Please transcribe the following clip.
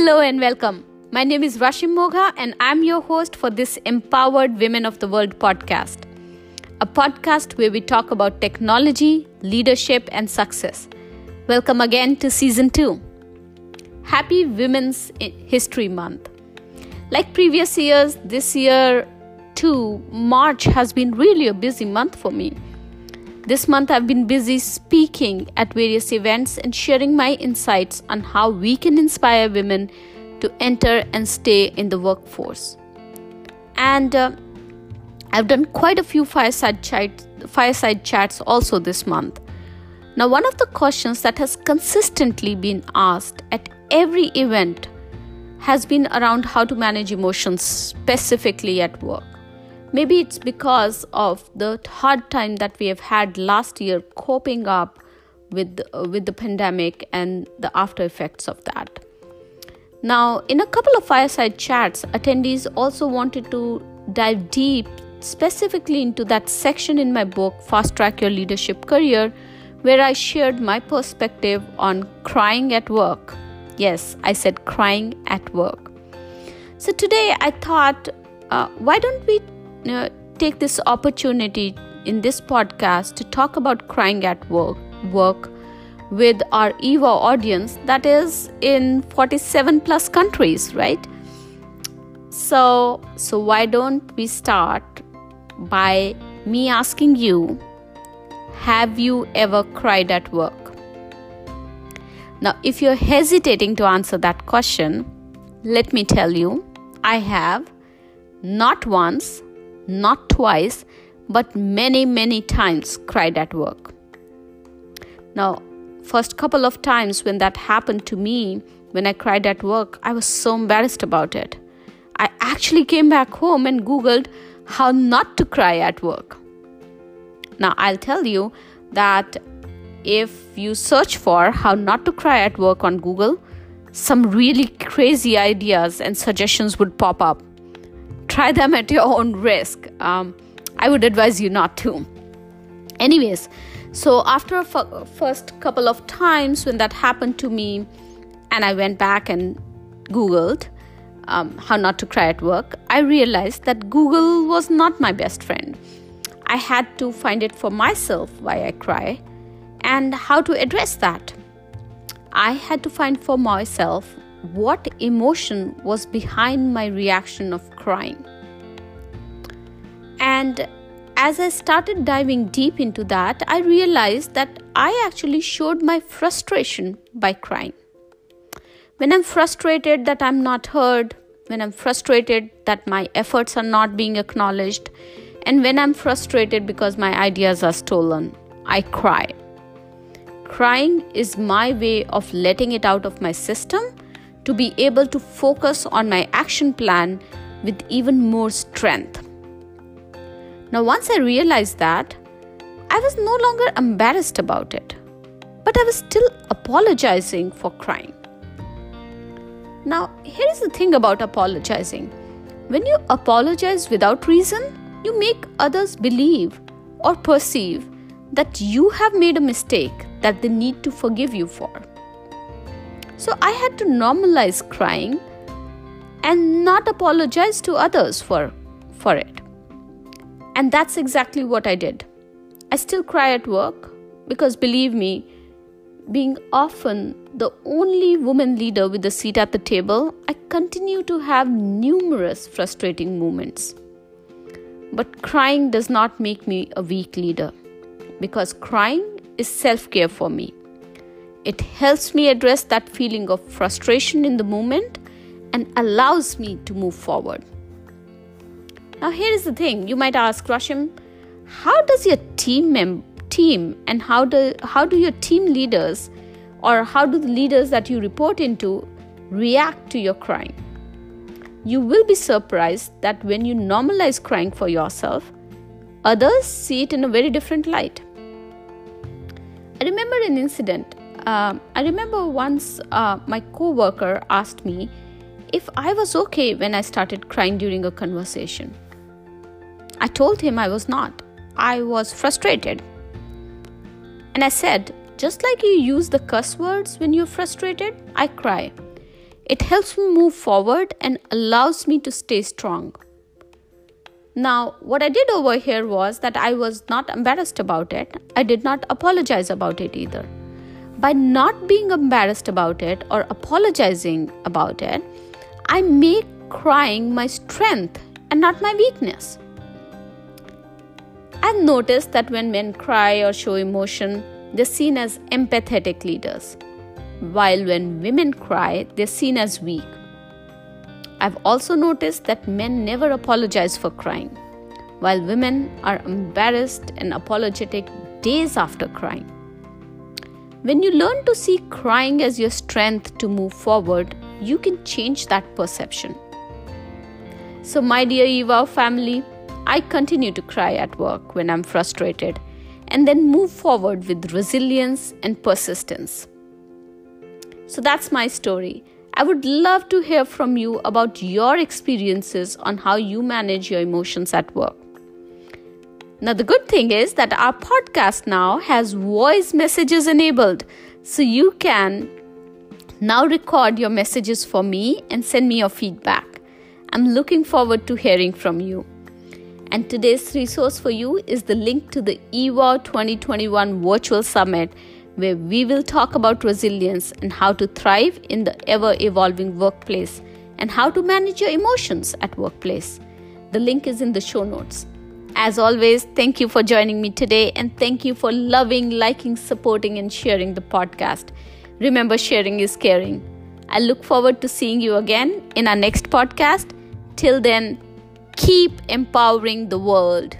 Hello and welcome. My name is Rashim Mogha, and I'm your host for this Empowered Women of the World podcast, a podcast where we talk about technology, leadership, and success. Welcome again to season two. Happy Women's History Month. Like previous years, this year too, March has been really a busy month for me. This month, I've been busy speaking at various events and sharing my insights on how we can inspire women to enter and stay in the workforce. And uh, I've done quite a few fireside, chat, fireside chats also this month. Now, one of the questions that has consistently been asked at every event has been around how to manage emotions specifically at work. Maybe it's because of the hard time that we have had last year coping up with uh, with the pandemic and the after effects of that. Now, in a couple of fireside chats, attendees also wanted to dive deep specifically into that section in my book Fast Track Your Leadership Career where I shared my perspective on crying at work. Yes, I said crying at work. So today I thought, uh, why don't we uh, take this opportunity in this podcast to talk about crying at work work with our eWOW audience that is in 47 plus countries right? So so why don't we start by me asking you have you ever cried at work? Now if you're hesitating to answer that question let me tell you i have not once not twice, but many, many times cried at work. Now, first couple of times when that happened to me, when I cried at work, I was so embarrassed about it. I actually came back home and Googled how not to cry at work. Now, I'll tell you that if you search for how not to cry at work on Google, some really crazy ideas and suggestions would pop up try them at your own risk. Um, I would advise you not to. Anyways, so after a f- first couple of times when that happened to me, and I went back and Googled um, how not to cry at work, I realized that Google was not my best friend. I had to find it for myself why I cry and how to address that. I had to find for myself what emotion was behind my reaction of crying. And as I started diving deep into that, I realized that I actually showed my frustration by crying. When I'm frustrated that I'm not heard, when I'm frustrated that my efforts are not being acknowledged, and when I'm frustrated because my ideas are stolen, I cry. Crying is my way of letting it out of my system to be able to focus on my action plan with even more strength. Now, once I realized that, I was no longer embarrassed about it, but I was still apologizing for crying. Now, here is the thing about apologizing when you apologize without reason, you make others believe or perceive that you have made a mistake that they need to forgive you for. So I had to normalize crying and not apologize to others for, for it. And that's exactly what I did. I still cry at work because believe me, being often the only woman leader with a seat at the table, I continue to have numerous frustrating moments. But crying does not make me a weak leader because crying is self care for me. It helps me address that feeling of frustration in the moment and allows me to move forward. Now, here is the thing you might ask, Rashim, how does your team mem- team and how do, how do your team leaders or how do the leaders that you report into react to your crying? You will be surprised that when you normalize crying for yourself, others see it in a very different light. I remember an incident uh, I remember once uh, my coworker asked me if I was okay when I started crying during a conversation. I told him I was not. I was frustrated. And I said, just like you use the cuss words when you're frustrated, I cry. It helps me move forward and allows me to stay strong. Now, what I did over here was that I was not embarrassed about it. I did not apologize about it either. By not being embarrassed about it or apologizing about it, I make crying my strength and not my weakness. I've noticed that when men cry or show emotion, they're seen as empathetic leaders, while when women cry, they're seen as weak. I've also noticed that men never apologize for crying, while women are embarrassed and apologetic days after crying. When you learn to see crying as your strength to move forward, you can change that perception. So, my dear eWOW family, I continue to cry at work when I'm frustrated and then move forward with resilience and persistence. So, that's my story. I would love to hear from you about your experiences on how you manage your emotions at work. Now, the good thing is that our podcast now has voice messages enabled, so you can now record your messages for me and send me your feedback. I'm looking forward to hearing from you. And today's resource for you is the link to the eWOW 2021 Virtual Summit where we will talk about resilience and how to thrive in the ever evolving workplace and how to manage your emotions at workplace. The link is in the show notes. As always, thank you for joining me today and thank you for loving, liking, supporting, and sharing the podcast. Remember, sharing is caring. I look forward to seeing you again in our next podcast. Till then, keep empowering the world.